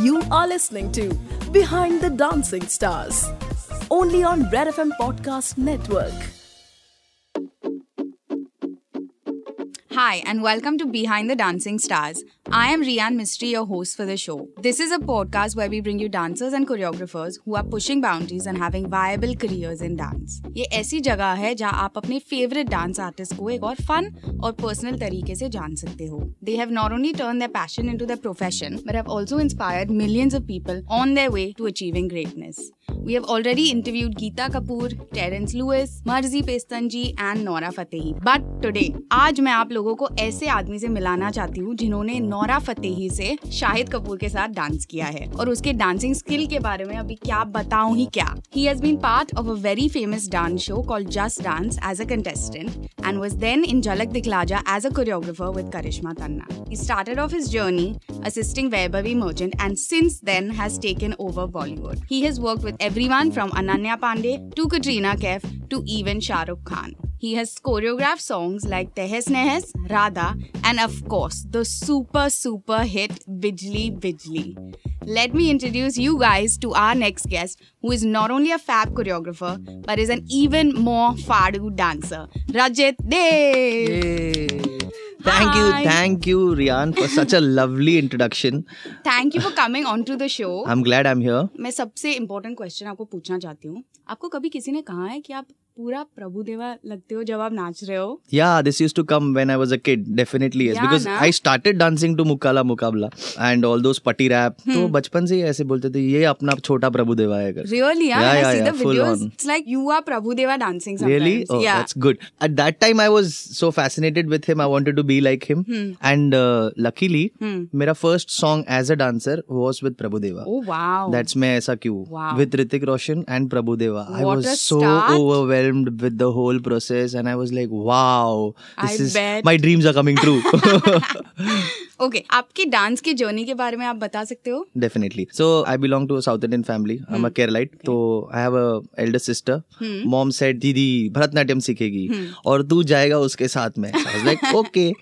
You are listening to Behind the Dancing Stars, only on Red FM Podcast Network. Hi, and welcome to Behind the Dancing Stars. I am Rian Mistry, your host for the show. This is a podcast where we bring you dancers and choreographers who are pushing boundaries and having viable careers in dance. ये ऐसी जगह है जहाँ आप अपने favourite dance artist को एक और फन और पर्सनल तरीके से जान सकते हो They have not only turned their passion into their profession, but have also inspired millions of people on their way to achieving greatness. We have already interviewed Geeta Kapoor, Terence Lewis, Marzi Pestanji and Nora Fatehi. But today, आज मैं आप लोगों को ऐसे आदमी से मिलाना चाहती हूँ जिन्होंने नोरा फतेही से शाहिद कपूर के साथ डांस किया है और उसके डांसिंग स्किल के बारे में अभी क्या बताऊँ ही क्या he has been part of a very famous dance show called Just Dance as a contestant and was then in Jalak Dikhlaja as a choreographer with Karishma Tanna. He started off his journey assisting Vaibhavi Merchant and since then has taken over Bollywood. He has worked with everyone from Ananya Panday to Katrina Kaif to even Shah Rukh Khan. He has choreographed songs like Tehes Nehes, Radha, and of course, the super super hit Bijli Bijli. Let me introduce you guys to our next guest, who is not only a fab choreographer, but is an even more fadu dancer, Rajit Dev. Thank you, thank you, Rian, for such a lovely introduction. Thank you for coming on to the show. I'm glad I'm here. मैं सबसे important question आपको पूछना चाहती हूँ आपको कभी किसी ने कहा है कि आप पूरा प्रभु देवा लगते हो जब आप नाच रहे हो? Yeah this used to come when I was a kid definitely yes because I started dancing to मुकाला Muqabla and all those पट्टी रैप तो hmm. बचपन से ही ऐसे बोलते थे ये अपना छोटा प्रभु देवा है really yeah I see the videos it's like you are Prabhu Deva dancing sometimes really that's good at that time I was so fascinated with him I wanted to be like him and luckily मेरा first song as a dancer was with Prabhu Deva oh wow that's मैं ऐसा क्यों? With Hrithik Roshan and Prabhu Deva I was so overwhelmed overwhelmed with the whole process, and I was like, "Wow, this I is bet. my dreams are coming true." okay. आपकी dance की journey के बारे में आप बता सकते हो Definitely. So I belong to a South Indian family. I'm a Keralite. So I have a elder sister. Mom said, "दीदी भरतनाट्यम सीखेगी और तू जाएगा उसके साथ में." Like, "Okay."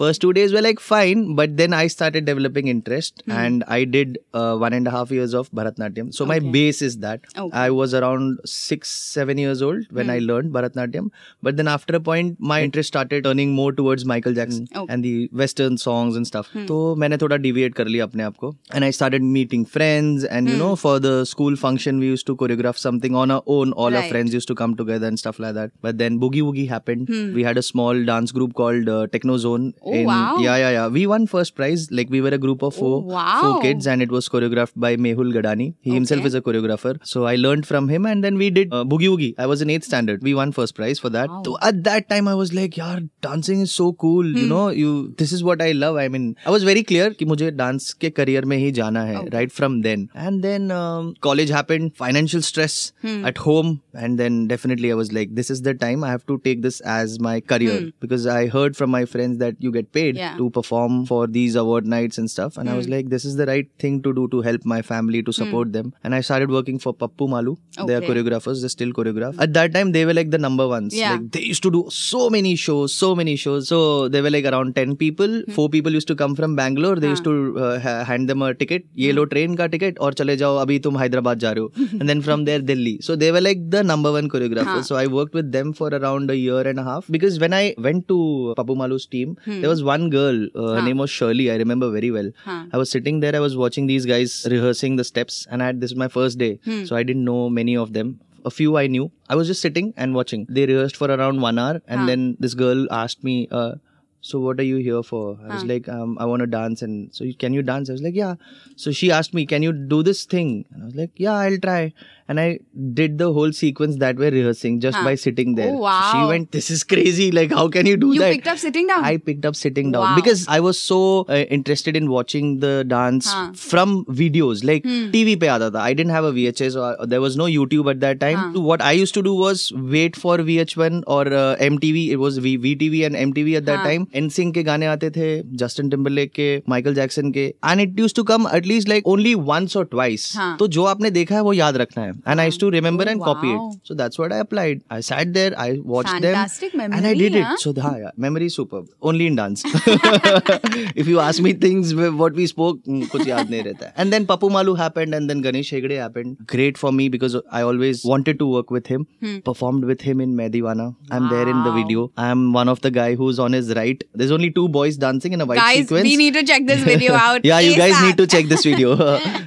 First two days were like fine, but then I started developing interest, and I did uh, one and a half years of Bharatnatyam. So okay. my base is that Okay. I was around six, seven years old when I learned Bharatnatyam. But then after a point, my interest started turning more towards Michael Jackson Okay. and the Western songs and stuff. Stuff hmm. तो मैंने थोड़ा deviate कर लिया अपने आपको and I started meeting friends and you know for the school function we use to choreograph something on a own all our friends use to come together and stuff like that but then Boogie Woogie happened we had a small dance group called Techno Zone in yeah yeah yeah we won first prize like we were a group of four four kids and it was choreograph by Mehul Gadani he himself is a choreographer so I learn from him and then we did Boogie Woogie I was in eighth standard we won first prize for that तो at that time I was like यार dancing is so cool you know you this is what I love I mean I was very clear कि मुझे dance के career में ही जाना है Okay. right from then. And then um, college happened, financial stress Hmm. at home and then definitely I was like, this is the time I have to take this as my career because I heard from my friends that you get paid Hmm. Yeah. to perform for these award nights and stuff. And I was like, this is the right thing to do to help my family to support them. And I started working for Pappu Malu. They are Okay. choreographers. They still choreograph. At that time, they were like the number ones. Yeah. Like they used to do so many shows, so many shows. So they were like around 10 people. Four people used to come from Bangalore, they used to uh, hand them a ticket, yellow train car ticket, or chale jao, abhi tum Hyderabad ja ho. And then from there, Delhi. So they were like the number one choreographers. So I worked with them for around a year and a half. Because when I went to Papu Malu's team, hmm. there was one girl, uh, her name was Shirley, I remember very well. I was sitting there, I was watching these guys rehearsing the steps, and I had, this was my first day. Hmm. So I didn't know many of them a few I knew. I was just sitting and watching. They rehearsed for around one hour, and then this girl asked me, uh, "So what are you here for?" I was like, um, "I want to dance." And so, can you dance? I was like, "Yeah." So she asked me, "Can you do this thing?" And I was like, "Yeah, I'll try." And I did the whole sequence that we're rehearsing just Huh. by sitting there. Oh, wow. She went, "This is crazy! Like, how can you do You that?" You picked up sitting down? I picked up sitting down Wow. because I was so uh, interested in watching the dance हाँ. from videos like hmm. TV पे आता था I didn't have a VHS or there was no YouTube at that time हाँ. so what I used to do was wait for VH1 or uh, MTV it was v- VTV and MTV at that हाँ. time NSYNC के गाने आते थे Justin Timberlake के Michael Jackson के and it used to come at least like only once or twice हाँ. तो जो आपने देखा है वो याद रखना है And I used to remember oh, and copy it. So that's what I applied. I sat there, I watched Fantastic them. Memory, and I did huh? it. So the yeah, memory is superb. Only in dance. if you ask me things what we spoke, mm, kuch yaad nahi. And then Papu Malu happened and then Ganesh Hegde happened. Great for me because I always wanted to work with him. Hmm. Performed with him in Mediwana. I'm there in the video. I'm one of the guy who's on his right. There's only two boys dancing in a white guys, sequence. Guys, we need to check this video out. yeah, you guys need to check this video.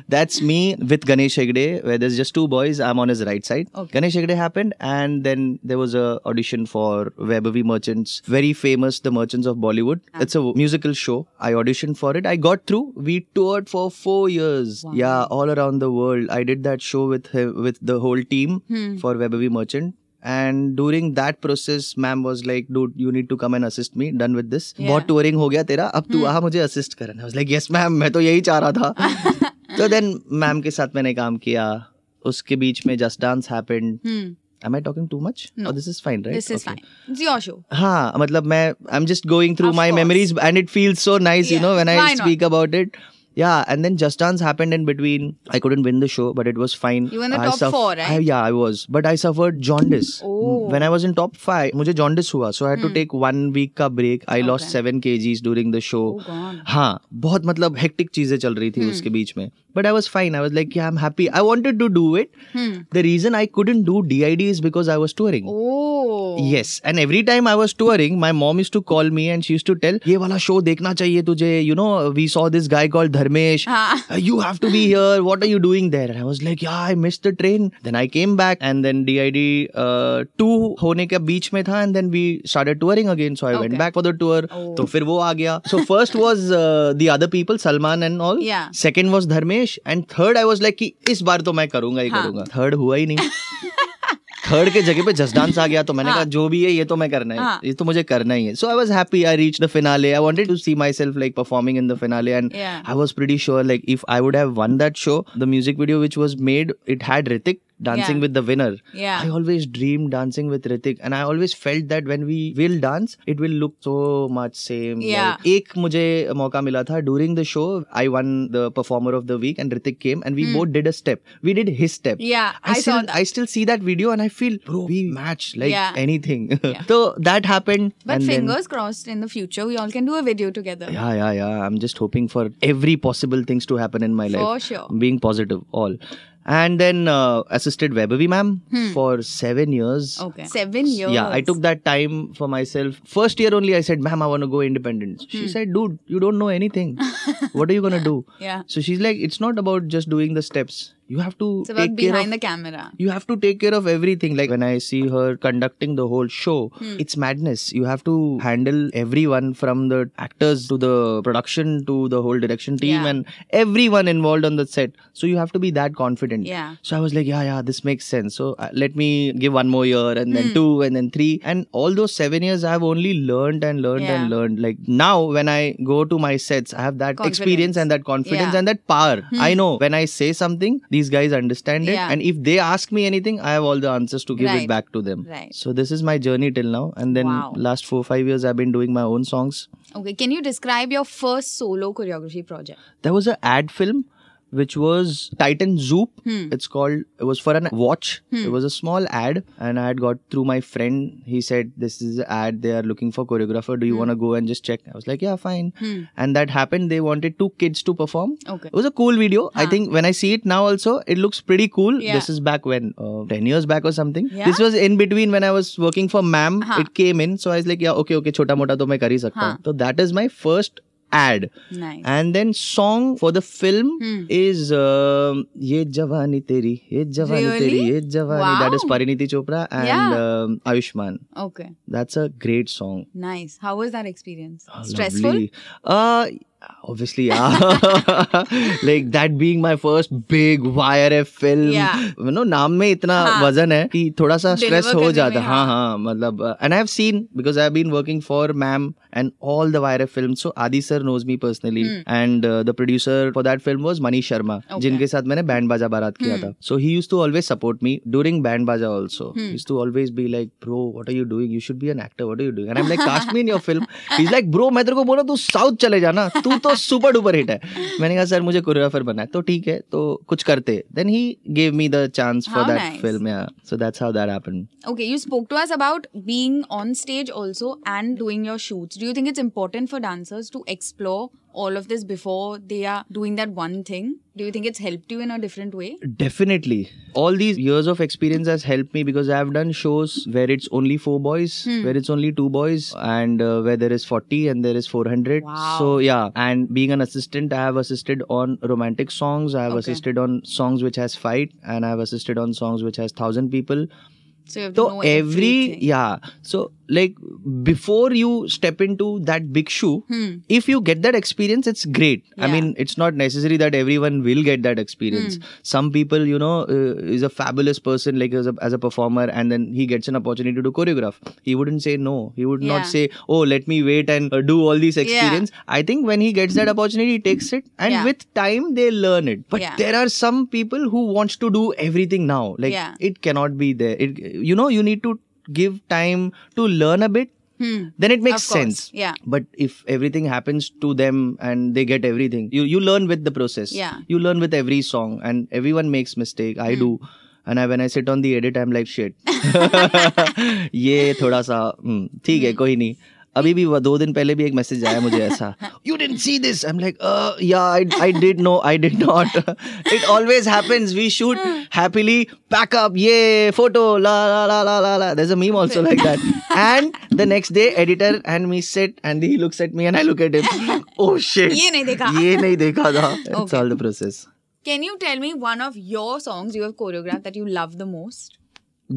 That's me with Ganesh Hegde where there's just two boys boys. I'm on his right side. Okay. Ganesh Hegde happened, and then there was a audition for Vaibhavi Merchant's, very famous, the Merchants of Bollywood. It's a musical show. I auditioned for it. I got through. We toured for four years. Wow. Yeah, all around the world. I did that show with him, with the whole team hmm. for Vaibhavi Merchant and during that process ma'am was like dude you need to come and assist me done with this yeah. बहुत touring हो गया तेरा to तू आ मुझे assist करना I was like yes ma'am मैं तो यही चाह रहा था तो देन मैम के साथ मैंने काम किया उसके बीच में just dance happened Hmm. am I talking too much No. oh this is fine right This is Okay. fine. It's your show. हाँ मतलब मैं I'm just going through Of my course. memories and it feels so nice yeah. you know when I Why not? about it yeah and then just dance happened in between I couldn't win the show but it was fine You were in the I top four, right? I, yeah I was but I suffered jaundice Oh. when I was in top five मुझे jaundice हुआ so I had hmm. to take one week का break I okay. lost seven kgs during the show Oh, God. हाँ बहुत मतलब hectic चीज़ें चल रही थी उसके बीच में but I was fine. I was like, yeah, I'm happy. I wanted to do it. Hmm. The reason I couldn't do DID is because I was touring. Oh. Yes. And every time I was touring, my mom used to call me and she used to tell, ye wala show dekhna chahiye tujhe. You know, we saw this guy called Dharmesh. Uh, you have to be here. What are you doing there? And I was like, yeah, I missed the train. Then I came back and then DID uh, 2 hone ke beach mein tha and then we started touring again. So I okay. went back for the tour. Oh. So fir wo aa gaya. So first was uh, the other people, Salman and all. Yeah. Second was Dharmesh. And third I was like कि इस बार तो मैं करूँगा ही हाँ. करूँगा. Third हुआ ही नहीं. Third के जगह पे जस्ट डांस आ गया तो मैंने हाँ. कहा जो भी है ये तो मैं करना है हाँ. ये तो मुझे करना ही है so I was happy I reach the finale I wanted to see myself like performing in the finale and I was pretty sure like if I would have won that show the music video which was made it had Hrithik dancing yeah. with the winner. Yeah. I always dreamed dancing with Hrithik and i always felt that when we will dance it will look so much same yeah. like, ek mujhe मौका during the show i won the performer of the week and Hrithik came and we mm. both did a step. We did his step. Yeah i, I still, saw that. i still see that video and i feel bro we match like yeah. anything. Yeah. so that happened but fingers then, crossed in the future we all can do a video together. Yeah yeah yeah. I'm just hoping for every possible things to happen in my life. for sure. Being positive all. And then uh, assisted Vaibhavi ma'am for seven years. Hmm. Okay. Seven years. Yeah, I took that time for myself. First year only, I said, "Ma'am, I want to go independent." She said, "Dude, you don't know anything. what are you gonna do?" Hmm. Yeah. So she's like, "It's not about just doing the steps. You have to It's about take care behind of the camera. you have to take care of everything like when i see her conducting the whole show Hmm. it's madness you have to handle everyone from the actors to the production to the whole direction team Yeah. and everyone involved on the set so you have to be that confident Yeah. so i was like yeah yeah this makes sense so uh, let me give one more year and Hmm. then two and then three and all those seven years i've only learned and learned Yeah. and learned like now when i go to my sets i have that Confidence. experience and that confidence Yeah. Hmm. and that power i know when i say something these guys understand it Yeah. and if they ask me anything i have all the answers to give Right. it back to them Right. so this is my journey till now and then Wow. last four five years i've been doing my own songs Okay. Can you describe your first solo choreography project? there was a ad film which was titan zoop. Hmm. it's called it was for a watch. It was a small ad and i had got through my friend. He said this is an ad they are looking for choreographer. Do you want to go and just check? I was like yeah fine. Hmm. and that happened. They wanted two kids to perform. Okay. it was a cool video. I think when i see it now also it looks pretty cool. Yeah. this is back when uh, 10 years back or something. Yeah? this was in between when i was working for mam Huh. it came in. So i was like yeah okay okay chota mota to main kar hi sakta. Huh. so that is my first ad Nice. and then song for the film Hmm. is um, ye jawani teri ye jawani Really? teri ye jawani that is Wow. Parineeti Chopra and Yeah. um, Ayushmann Okay. that's a great song Nice. How was that experience? Oh, Stressful? lovely. Uh obviously yeah. Like that being my first big yrf film. You know नाम में इतना हाँ, वज़न है कि थोड़ा सा stress हो जाता है। हाँ हाँ. मतलब and I have seen because I have been working for ma'am and all the War film so Adi sir knows me personally and the producer for that film was Manish Sharma जिनके साथ मैंने band Baaja बारात किया था। So he use to always support me during Band Baaja also use to always be like bro what are you doing you should be an actor what are you doing and I am like cast me in your film is like bro मैं तेरे को बोला तू south चले जाना तू तू तो सुपर डुपर हिट है। मैंने कहा सर मुझे कोरियोग्राफर बनना है। तो ठीक है तो कुछ करते। Then he gave me the chance for that film yeah so that's how that happened okay you spoke to us about being on stage also and doing your shoots do you think it's important for dancers to explore all of this before they are doing that one thing? Do you think it's helped you in a different way? Definitely. All these years of experience has helped me because I've done shows where it's only four boys, where it's only two boys, and uh, where there is 40 and there is 400. Wow. So, yeah. And being an assistant, I have assisted on romantic songs, I have Okay. assisted on songs which has fight, and I have assisted on songs which has thousand people. So you have to So, every, everything. yeah. So, like, before you step into that big shoe, Hmm. if you get that experience it's great i mean it's not necessary that everyone will get that experience Hmm. some people you know uh, is a fabulous person like as a, as a performer and then he gets an opportunity to do choreograph he wouldn't say no he would Yeah. not say oh let me wait and uh, do all these experience i think when he gets that opportunity he takes it and Yeah. with time they learn it but Yeah. there are some people who wants to do everything now like Yeah. it cannot be there it, you know you need to give time to learn a bit Hmm. then it makes Of course, sense yeah. but if everything happens to them and they get everything you you learn with the process Yeah. Hmm. you learn with every song and everyone makes mistake i do and I, when I sit on the edit, I'm like shit. ये थोड़ा सा हम्म, ठीक है कोई नहीं अभी भी वो दो दिन पहले भी एक मैसेज आया मुझे ऐसा you didn't see this I am like yeah I I did no I did not it always happens we shoot happily pack up ये फोटो ला ला ला ला ला ला there's a meme also like that and the next day editor and me sit and he looks at me and I look at him oh shit ये नहीं देखा। ये नहीं देखा था it's Okay. all the process Can you tell me one of your songs you have choreographed that you love the most?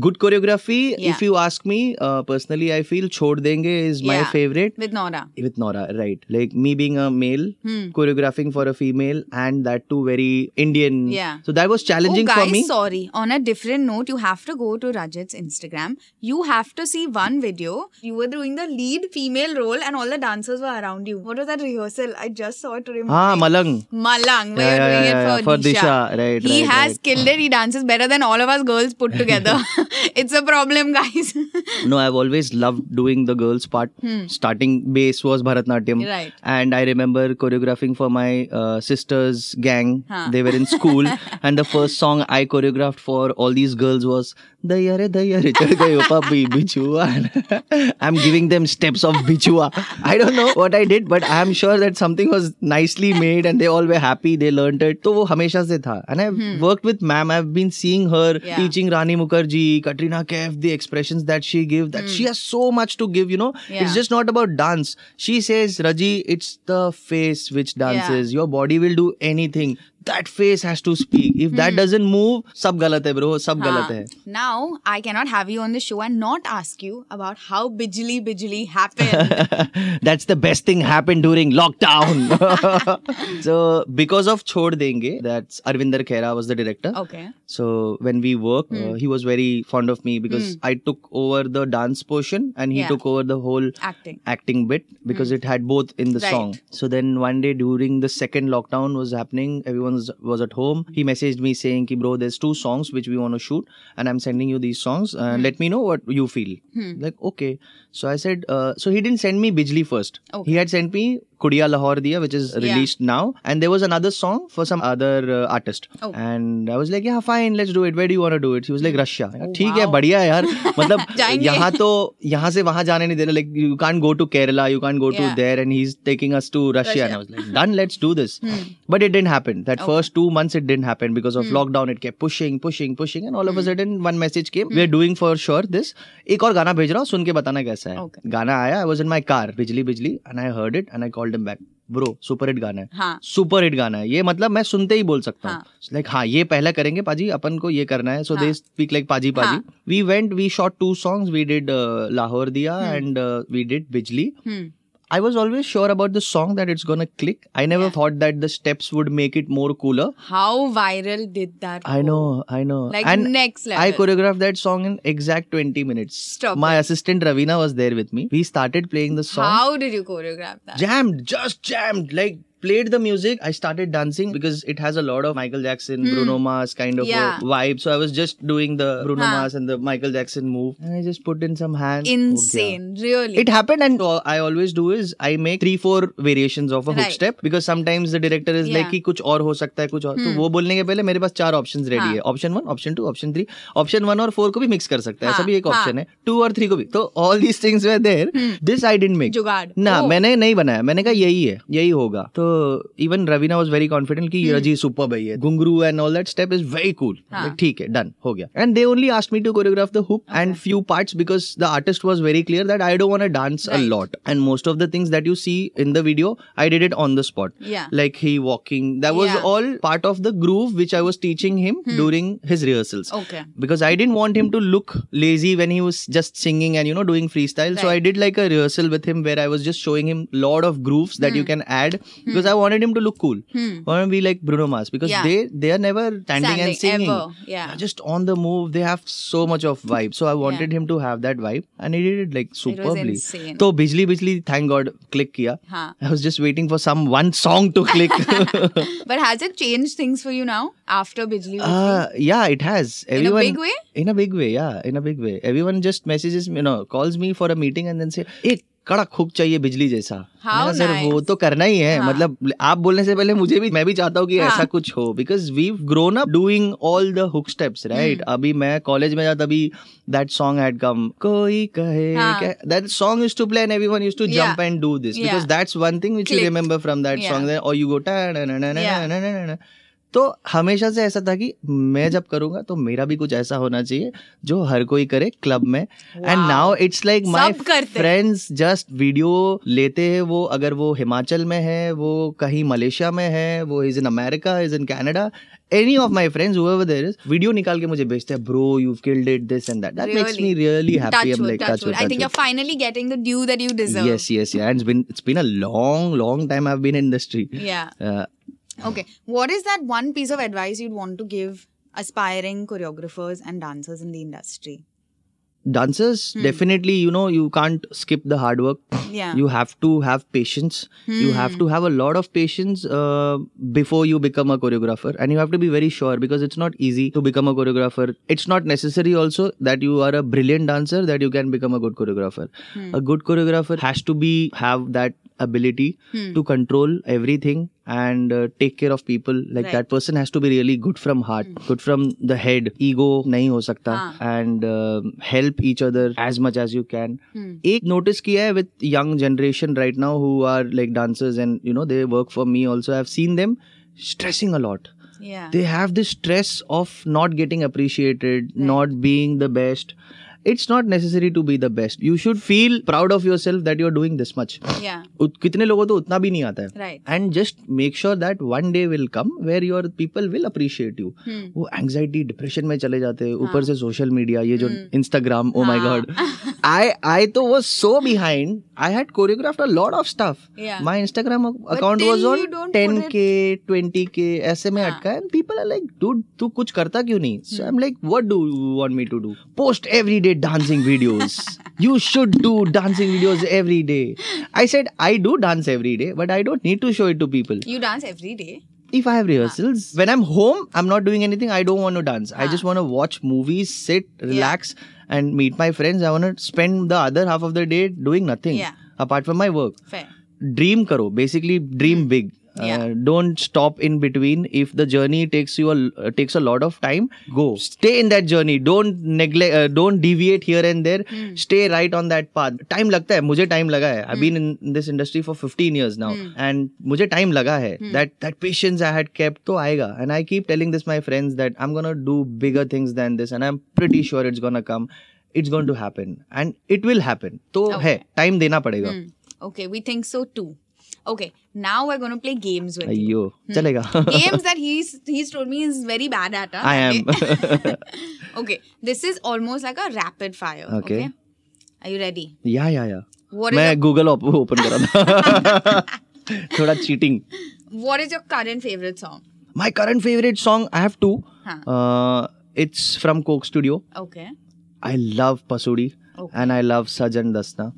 good choreography Yeah. if you ask me uh, personally i feel chhod denge is my Yeah. favorite With Nora. with Nora, right? Like me being a male, Hmm. choreographing for a female, and that too very Indian. Yeah. So that was challenging oh, guys, for me. sorry. On a different note, you have to go to Rajit's Instagram. You have to see one video. You were doing the lead female role, and all the dancers were around you. What was that rehearsal? I just saw it today. Ah. Malang. Malang, where Yeah, you're doing it for, for Disha. Disha, right, He right, has right. killed it. He dances better than all of us girls put together. it's a problem, guys. No, I've always loved doing the girls' part. Starting base was Bharatnatyam. Hmm. Right. And I remember choreographing for my uh, sister's gang. Huh. They were in school. and the first song I choreographed for all these girls was Dayare Dayare Chal Gayo Papi Bichua. I'm giving them steps of Bichua. I don't know what I did, but I'm sure that something was nicely made and they all were happy. They learned it. तो वो हमेशा से था. And I've worked with ma'am. I've been seeing her Hmm. Yeah. teaching Rani Mukherjee, Katrina Kaif, the expressions that she gives, that she has so much to give, you know. Hmm. Yeah. It's just not about dance. She says, Raji, it's the face which dances. Your body will do anything that face has to speak. If that hmm. doesn't move, sab galat hai, bro. Sab galat hai. Now I cannot have you on the show and not ask you about how Bijli Bijli happened. That's the best thing happened during lockdown. so because of Chhod Denge, that's Arvindr Khaira was the director. Okay. So when we worked, hmm. uh, he was very fond of me because. Hmm. I took over the dance portion and he took over the whole acting bit because it had both in the song. So then one day during the second lockdown was happening, everyone was was at home he hmm. messaged me saying bro there's two songs which we want to shoot and i'm sending you these songs uh, let me know what you feel hmm. like okay so i said uh, so he didn't send me bijli first okay. he had sent me Kudiyan Lahore Diyan, which is released yeah. now. And there was another song for some other uh, artist. Oh. And I was like, yeah, fine, let's do it. Where do you want to do it? He was like, Russia. Oh, ठीक है बढ़िया है यार मतलब यहाँ तो यहाँ से वहाँ जाने नहीं can't go to can go to Kerala you to russia and i was like done let's do this. I was like done let's do this first two months it didn't happen because of lockdown it kept pushing pushing pushing and all of a sudden one message came we're doing for sure this एक और गाना भेज रहा हूँ सुन के बताना कैसा है Okay. गाना आया I was in my car बिजली बिजली and I heard it and I called him back bro super hit गाना है हाँ. सुपर हिट गाना है ये मतलब मैं सुनते ही बोल सकता हूँ हाँ. लाइक हाँ ये पहला करेंगे पाजी अपन को ये करना है सो दे हाँ. स्पीक लाइक पाजी पाजी हाँ. We went we shot two songs we did Lahore दिया and we did Bijli Hmm. I was always sure about the song that it's gonna click. I never Yeah. thought that the steps would make it more cooler. How viral did that I go? know, I know. Like and next level. I choreographed that song in exact 20 minutes. Stop My assistant Ravina was there with me. We started playing the song. How did you choreograph that? Jammed, just jammed. Like played the music, I started dancing because it has a lot of Michael Jackson, hmm. Bruno Mars kind of Hmm. Yeah. vibe. So I was just doing the Bruno Huh. Mars and the Michael Jackson move, and I just put in some hands. Insane, okay. really. It happened, and all I always do is I make three four variations of a right. hook step because sometimes the director is like Yeah. Hmm. कि कुछ और हो सकता है कुछ और तो वो बोलने के पहले मेरे पास चार ऑप्शंस रेडी हाँ. है option one option two option three option one और फोर को भी मिक्स कर सकता है ऐसा हाँ, भी एक हाँ. ऑप्शन है टू और थ्री को भी तो all these things were there this I didn't make jugaad ना Oh. मैंने नहीं बनाया मैंने कहा यही है यही होगा तो even Raveena was very confident कि रजी सुपर है ये घुंगरू and all that step is very cool हाँ. ठीक है डन हो गया and they only asked me to choreograph the hook and few parts because the artist was very clear that I don't want to dance a Right. lot and most of the things that you see in the video i did it on the spot Yeah. like he walking that was Yeah. Hmm. all part of the groove which i was teaching him during his rehearsals Okay. because I didn't want him to look lazy when he was just singing and you know doing freestyle. So I Right. did like a rehearsal with him where I was just showing him lot of grooves that you Hmm. can add because I hmm. wanted him to look cool. Hmm. I want to be like Bruno Mars because yeah. they they are never standing, standing and singing. Ever. Yeah, just on the move. They have so much of vibe. So I wanted yeah. him to have that vibe, and he did it like superbly. So Bijli Bijli, thank God, click kiya. I was just waiting for some one song to click. but has it changed things for you now after Bijli? Bijli? Uh, yeah, it has. Everyone, in a big way. In a big way, yeah, in a big way. Everyone just messages you know, calls me for a meeting and then say, "Hey." कड़क hook चाहिए बिजली जैसा How sir nice. वो तो करना ही है हाँ. मतलब आप बोलने से पहले मुझे भी मैं भी चाहता हूँ कि हाँ. ऐसा कुछ हो because we grown up doing all the hook steps right. अभी मैं कॉलेज में था तभी दैट सॉन्ग हैड कम कोई कहे हाँ. That song used to play and everyone used to. Jump and do this because that's one thing which you. Remember from that. Song और you go. तो हमेशा से ऐसा था कि मैं जब करूँगा तो मेरा भी कुछ ऐसा होना चाहिए जो हर कोई करे क्लब में एंड नाउ इट्स लाइक हैं। फ्रेंड्स जस्ट वीडियो लेते हैं वो अगर वो हिमाचल में है वो कहीं मलेशिया में है वो is in America is in Canada any of my friends is video निकाल के मुझे भेजते हैं bro you killed it this and that that makes me really happy I am like touch touch wood. wood, I think touch you're finally getting the due that you deserve. Yes, yes, yeah. And it's been it's been a long, long time I've been in industry. Yeah. Okay. What is that one piece of advice you'd want to give aspiring choreographers and dancers in the industry? dancers hmm. definitely you know you can't skip the hard work Yeah. you have to have patience you have hmm. to have a lot of patience uh, before you become a choreographer and you have to be very sure because it's not easy to become a choreographer it's not necessary also that you are a brilliant dancer that you can become a good choreographer hmm. a good choreographer has to be have that ability hmm. to control everything and uh, take care of people like right. that person has to be really good from heart hmm. good from the head ego nahi ho sakta ah. and uh, help each other as much as you can mm. ek notice kiya hai with young generation right now who are like dancers and you know they work for me also i've seen them stressing a lot yeah they have this stress of not getting appreciated right. not being the best it's not necessary to be the best you should feel proud of yourself that you are doing this much कितने लोगों तो उतना भी नहीं आता है। And just make sure that one day will come where your people will appreciate you वो anxiety depression में चले जाते हैं ऊपर हाँ. से सोशल मीडिया ये जो Instagram oh my god I I though was so behind. I had choreographed a lot of stuff. Yeah. My Instagram account was on 10k, 20k. ऐसे में अटका है. people are like, dude, तू कुछ करता क्यों नहीं? So I'm like, what do you want me to do? Post every day dancing videos. you should do dancing videos every day. I said I do dance every day, but I don't need to show it to people. You dance every day. if I have rehearsals, ah. when I'm home, I'm not doing anything. I don't want to dance. Ah. I just want to watch movies, sit, relax. Yeah. And meet my friends i want to spend the other half of the day doing nothing Yeah. apart from my work Fair. dream karo basically dream big Hmm Yeah. Uh, don't stop in between if the journey takes you a uh, takes a lot of time go stay in that journey don't neglect uh, don't deviate here and there Hmm. stay right on that path time लगता है मुझे time लगा है I've been in this industry for 15 years now Hmm. and मुझे time लगा है that that patience I had kept तो आएगा and I keep telling this my friends that I'm gonna do bigger things than this and I'm pretty sure it's gonna come it's going to happen and it will happen तो Okay. है time देना पड़ेगा Hmm. Okay, we think so too. okay now we're going to play games with you. Hmm. Chalega. games that he's he's told me is very bad at huh? i am. Okay. This is almost like a rapid fire okay, are you ready? Yeah yeah yeah. What is main your... google open kar cheating. What is your current favorite song? My current favorite song i have two. Huh. Uh, it's from coke studio. Okay. I love Pasoori and i love sajan dasna.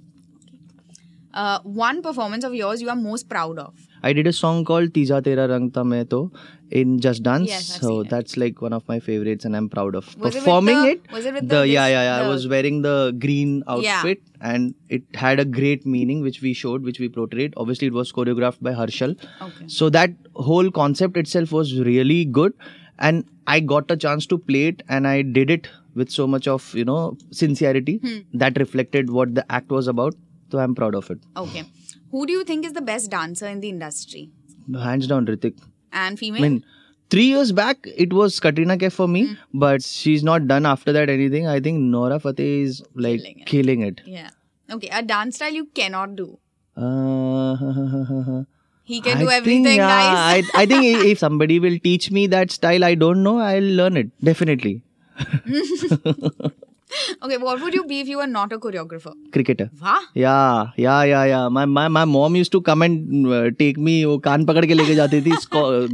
Uh, one performance of yours you are most proud of. I did a song called Tija Tera Rang Tha Main To in Just Dance. Yes, so it. that's like one of my favorites, and I'm proud of Was it performing the- it. was it with the, the- yeah yeah yeah? I was wearing the green Yeah. outfit, and it had a great meaning, which we showed, which we portrayed. Obviously, it was choreographed by Harshal. Okay. So that whole concept itself was really good, and I got a chance to play it, and I did it with so much of you know sincerity Hmm. that reflected what the act was about. So I'm proud of it. Okay. Who do you think is the best dancer in the industry? Hands down, Hrithik. And I female? mean, three years back it was Katrina Kaif for me, Hmm. but she's not done after that anything. I think Nora Fateh is like Killing it. killing it. yeah. Okay. A dance style you cannot do. Uh, He can I do think, everything, yeah, guys. I, I think if somebody will teach me that style I don't know, I'll learn it definitely. okay. What would you be if you were not a choreographer? Cricketer. Wow. Yeah, yeah, yeah, yeah. My my my mom used to come and uh, take me वो कान पकड़ के लेके जाती थी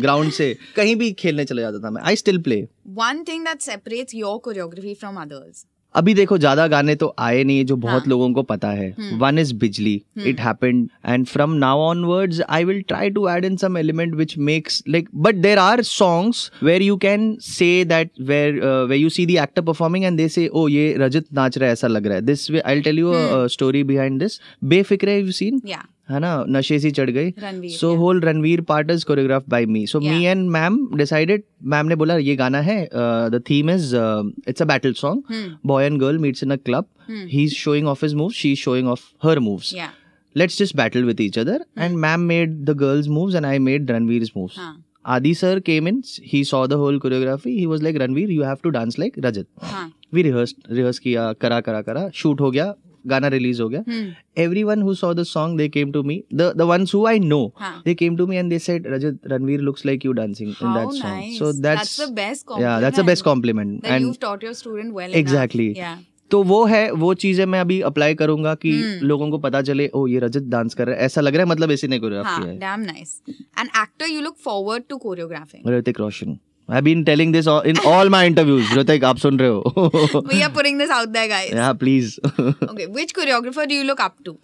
ground से कहीं भी खेलने चले जाता था मैं I still play One thing that separates your choreography from others. अभी देखो ज़्यादा गाने तो आए नहीं है जो बहुत हाँ. लोगों को पता है। One is Bijli. It happened and from now onwards I will try to add in some element which makes like but there are songs where you can say that where where you see the actor performing and they say oh ये रजत नाच रहा है ऐसा लग रहा है. This I tell you story behind this Befikre you scene. है ना नशे सी चढ़ गई। So whole Ranveer part is choreograph by me so me and ma'am decided ma'am ने बोला ये गाना है the theme is it's a battle song boy and girl meets in a club he is showing off his moves she is showing off her moves let's just battle with each other and ma'am made the girls moves and I made Ranveer moves Adi sir came in, he saw the whole choreography he was like Ranveer you have to dance like Rajat we rehearse rehearse किया, करा करा करा, shoot हो गया. गाना release हो गया। Everyone saw the song they came to me the the who. I know they came to me and they said Rajat Ranveer looks like you dancing in that song so that's best compliment and exactly तो वो है वो चीज़ें मैं अभी apply करूँगा कि hmm. लोगों को पता चले ओ ये रजत डांस कर रहा है। ऐसा लग रहा है मतलब ऐसी नहीं कोरियोग्राफी है। Damn nice and actor you look forward to choreographing Hrithik Roshan I been telling this in all my interviews Hrithik आप सुन रहे हो we are putting this out there, guys. Yeah please Okay, which choreographer do you look up to?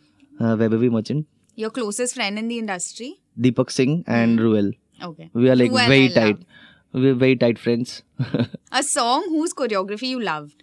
Vaibhavi Merchant Your closest friend in the industry? Deepak Singh and Ruel Okay. We are like Who and very I tight we are very tight friends A song whose choreography you loved?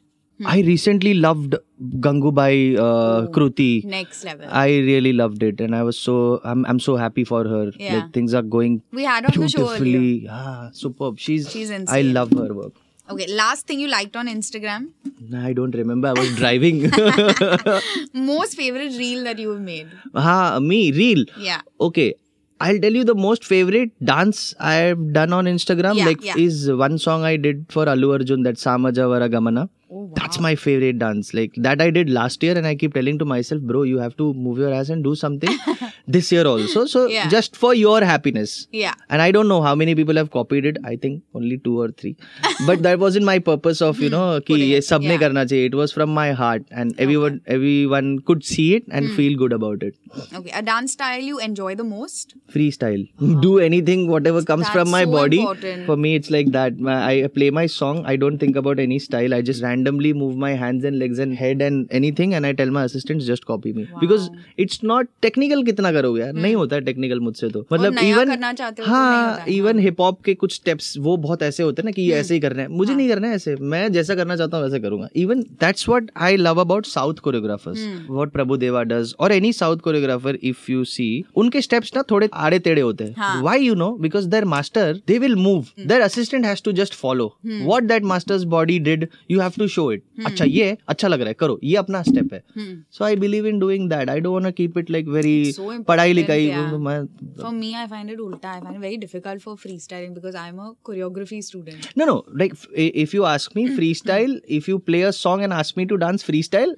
I recently loved Gangubai uh, Oh. Kruti. Next level. I really loved it, and I was so I'm I'm so happy for her. Yeah. Like things are going we had on the show earlier. Yeah, superb. She's She's insane. I love her work. Okay, last thing you liked on Instagram? I don't remember. I was driving. Most favorite reel that you've made? ha, me reel. Yeah. Okay. I'll tell you the most favorite dance I've done on Instagram. Yeah, like yeah. is one song I did for Allu Arjun that Samajavara Gamana. Oh, wow. That's my favorite dance. Like that I did last year, and I keep telling to myself, bro, you have to move your ass and do something this year also. So yeah. just for your happiness. Yeah. And I don't know how many people have copied it. I think only two or three. but that wasn't my purpose of you hmm. know ki ye sab yeah. karna. It was from my heart, and okay. everyone everyone could see it and mm. feel good about it. Okay, a dance style you enjoy the most? Freestyle. Wow. Do anything whatever comes That's from my so body. Important. For me, it's like that. I play my song. I don't think about any style. I just ran randomly move my hands and legs and head and anything and I tell my assistants just copy me wow. because it's not technical कितना करोगे यार hmm. नहीं होता technical मुझसे तो मतलब even हाँ even hip hop के कुछ steps वो बहुत ऐसे होते हैं ना कि ये ऐसे ही करना है मुझे नहीं करना है ऐसे मैं जैसा करना चाहता हूँ वैसे करूँगा even that's what I love about south choreographers hmm. what प्रभु देवा does or any south choreographer if you see उनके स्टेप्स ना थोड़े आड़े तेड़े होते हैं why you know because their master they will move hmm. their assistant has to just follow hmm. what that master's body did you have to to show it अच्छा ये अच्छा लग रहा है करो ये अपना स्टेप है। So I believe in doing that I don't keep it like very पढ़ाई लिखाई for me I find it उल्टा I find very difficult for free styling because I am a choreography student no no like if you ask me free style if you play a song and ask me to dance free style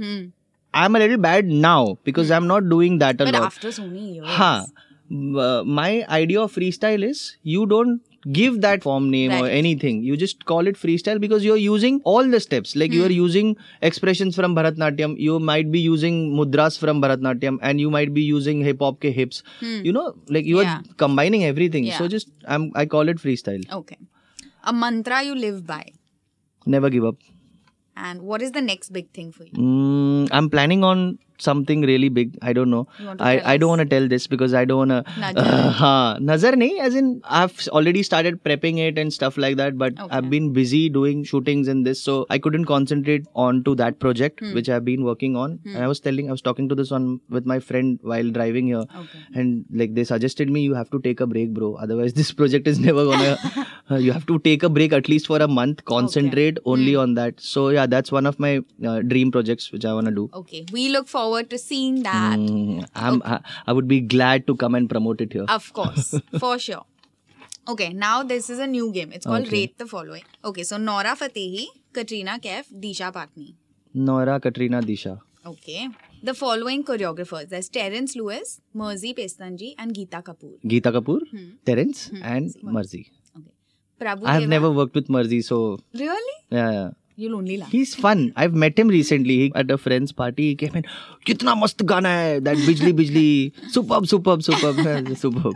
I am a little bad now because I am not doing that a lot हाँ my idea of freestyle is you don't give that form name or anything. You just call it freestyle because you're using all the steps. Like you're hmm. using expressions from Bharatnatyam. You might be using mudras from Bharatnatyam and you might be using hip hop ke hips. Hmm. You know, like you Yeah. are combining everything. Yeah. So just I'm I call it freestyle. Okay. A mantra you live by. Never give up. And what is the next big thing for you? Mm, I'm planning on something really big. I don't know. You want to I, I don't want to tell this because I don't want to. Uh, हाँ, nazar nahi, as in I've already started prepping it and stuff like that. But Okay. I've been busy doing shootings in this, so I couldn't concentrate on to that project Hmm. which I've been working on. And I was telling, I was talking to this one with my friend while driving here, Okay. and like they suggested me, you have to take a break, bro. Otherwise, this project is never gonna. uh, you have to take a break at least for a month. Concentrate only Hmm. on that. So yeah, that's one of my uh, dream projects which I wanna do. Okay. We look forward to seeing that. Mm, I'm, I, I would be glad to come and promote it here. Of course, for sure. Okay, now this is a new game. It's called Okay. Rate the Following. Okay, so Nora Fatehi, Katrina Kaif, Disha Patani. Nora, Katrina, Disha. Okay. The following choreographers there's Terence Lewis, Marzi Pestonji, and Geeta Kapoor. Geeta Kapoor, Hmm. Terence, and Marzi. Prabhu I've never worked with Marzi, so Really? yeah, yeah. You'll only laugh. He's fun. I've met him recently he, at a friend's party. He came in. कितना मस्त गाना है that बिजली बिजली superb superb superb superb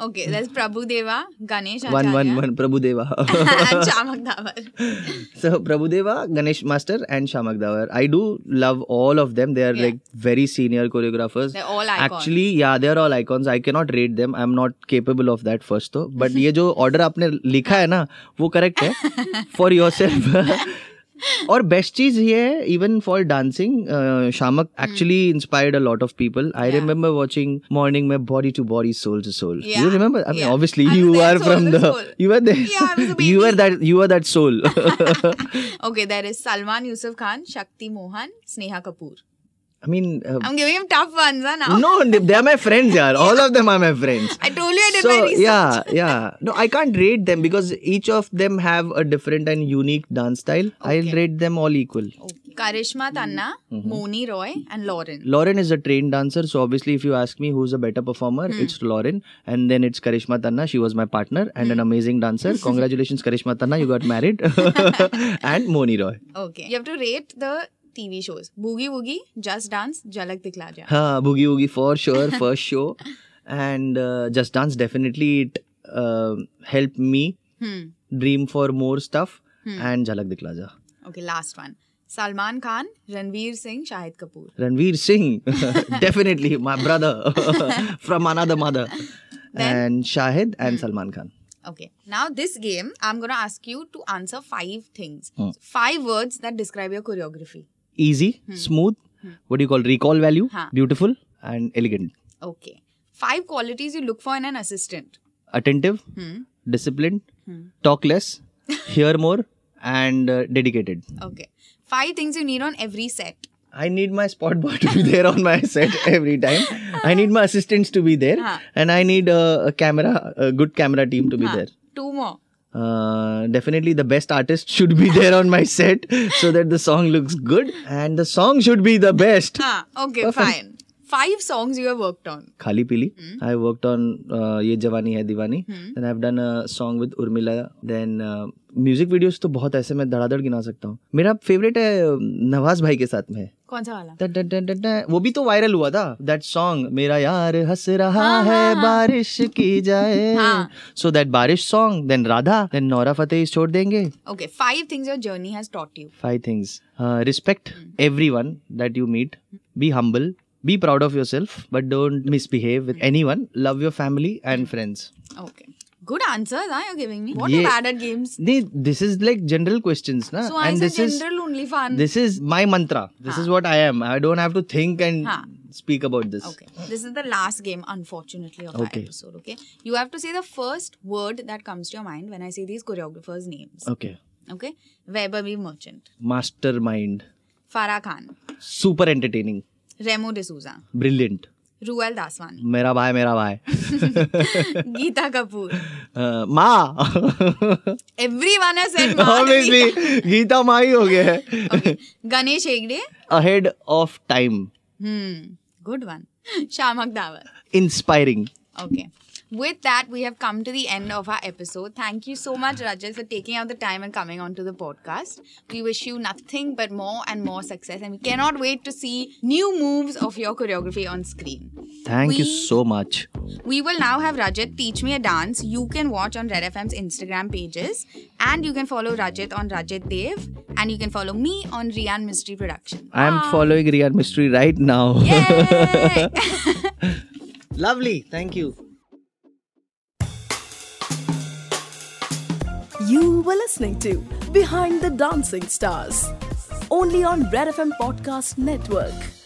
okay that's Prabhu Deva Ganesh one one one Prabhu Deva and Shiamak Davar so Prabhu Deva Ganesh master and Shiamak Davar I do love all of them they are like very senior choreographers actually yeah they are all icons I can not rate them I am not capable of that first तो but ये जो order आपने लिखा है ना वो correct है. For yourself और बेस्ट चीज़ ये है even for dancing Shiamak actually inspired a lot of people I remember watching morning में body to body soul to soul you remember I mean obviously you are from the you are there you are that you are that soul okay there is Salman Yusuf Khan Shakti Mohan Sneha Kapoor I mean uh, I'm giving him tough ones, huh, now. no they are my friends yeah all of them are my friends I told you I did so my research. yeah yeah no i can't rate them because each of them have a different and unique dance style i'll rate them all equal Okay. Karishma Tanna, Mm-hmm. Mouni Roy, and Lauren. Lauren is a trained dancer, so obviously, if you ask me who's a better performer, Hmm. it's Lauren, and then it's Karishma Tanna. She was my partner and Hmm. an amazing dancer. Congratulations, Karishma Tanna, you got married, and Mouni Roy. Okay. You have to rate the TV shows. Boogie Woogie, Just Dance, Jhalak Dikhla Ja. Ha, Boogie Woogie for sure, first show, and uh, Just Dance definitely it uh, helped me Hmm. dream for more stuff, and Jhalak Dikhla Ja. Okay, last one. Salman Khan, Ranveer Singh, Shahid Kapoor. Ranveer Singh, definitely my brother from another mother, and Shahid and Salman Khan. Okay. Now this game, I'm gonna ask you to answer five things. Hmm. Five words that describe your choreography. Easy, smooth, what do you call recall value, Huh. beautiful, and elegant. Okay. Five qualities you look for in an assistant. Attentive, Hmm. disciplined, talk less, hear more, and uh, dedicated. Okay. Five things you need on every set. I need my spot boy to be there on my set every time. I need my assistants to be there, Huh. and I need a, a camera, a good camera team to be Huh. there. Two more. Uh, definitely the best artist should be there on my set so that the song looks good and the song should be the best. Ah, okay, Perfect. fine. Five songs you have worked on. Khali Pili. Hmm. I worked on uh, Ye Jawani Hai Diwani. Hmm. Then I've done a song with Urmila. Then uh, music videos तो बहुत ऐसे मैं धड़ाधड़ गिना सकता हूँ मेरा favourite है नवाज़ भाई के साथ में कौन सा वाला? वो भी तो वायरल हुआ था दैट सॉन्ग मेरा यार हंस रहा हाँ, हाँ है हाँ, बारिश हाँ. की जाए। हाँ। So that Baarish song then Radha then Nora Fatehi छोड़ देंगे। Okay five things your journey has taught you five things respect everyone that you meet be humble be proud of yourself but don't misbehave with anyone love your family and friends okay Good answers, huh, you're giving me. What Yeah. are bad at games? they, this is like general questions na? So and this is general only fun. this is my mantra this is what i am i don't have to think and Huh. speak about this Okay. This is the last game, unfortunately, of our episode. Okay. You have to say the first word that comes to your mind when I say these choreographers' names. okay Okay. Vaibhavi Merchant. mastermind Farah Khan. super entertaining Remo D'Souza. brilliant Ruel Dasvani मेरा भाई मेरा भाई। गीता कपूर। माँ। Everyone obviously Geeta. माँ ही हो गया है। Ganesh Hegde. Ahead of time hmm good one Shiamak Davar inspiring okay okay. With that, we have come to the end of our episode. Thank you so much, Rajit, for taking out the time and coming onto the podcast. We wish you nothing but more and more success, and we cannot wait to see new moves of your choreography on screen. Thank you so much. We will now have Rajit teach me a dance you can watch on Red FM's Instagram pages, and you can follow Rajat on Rajit Dev, and you can follow me on Rian Mistry Production. I'm Bye. following Riyad Mistry right now. Yay! Lovely. Thank you. You were listening to Behind the Dancing Stars, only on Red FM Podcast Network.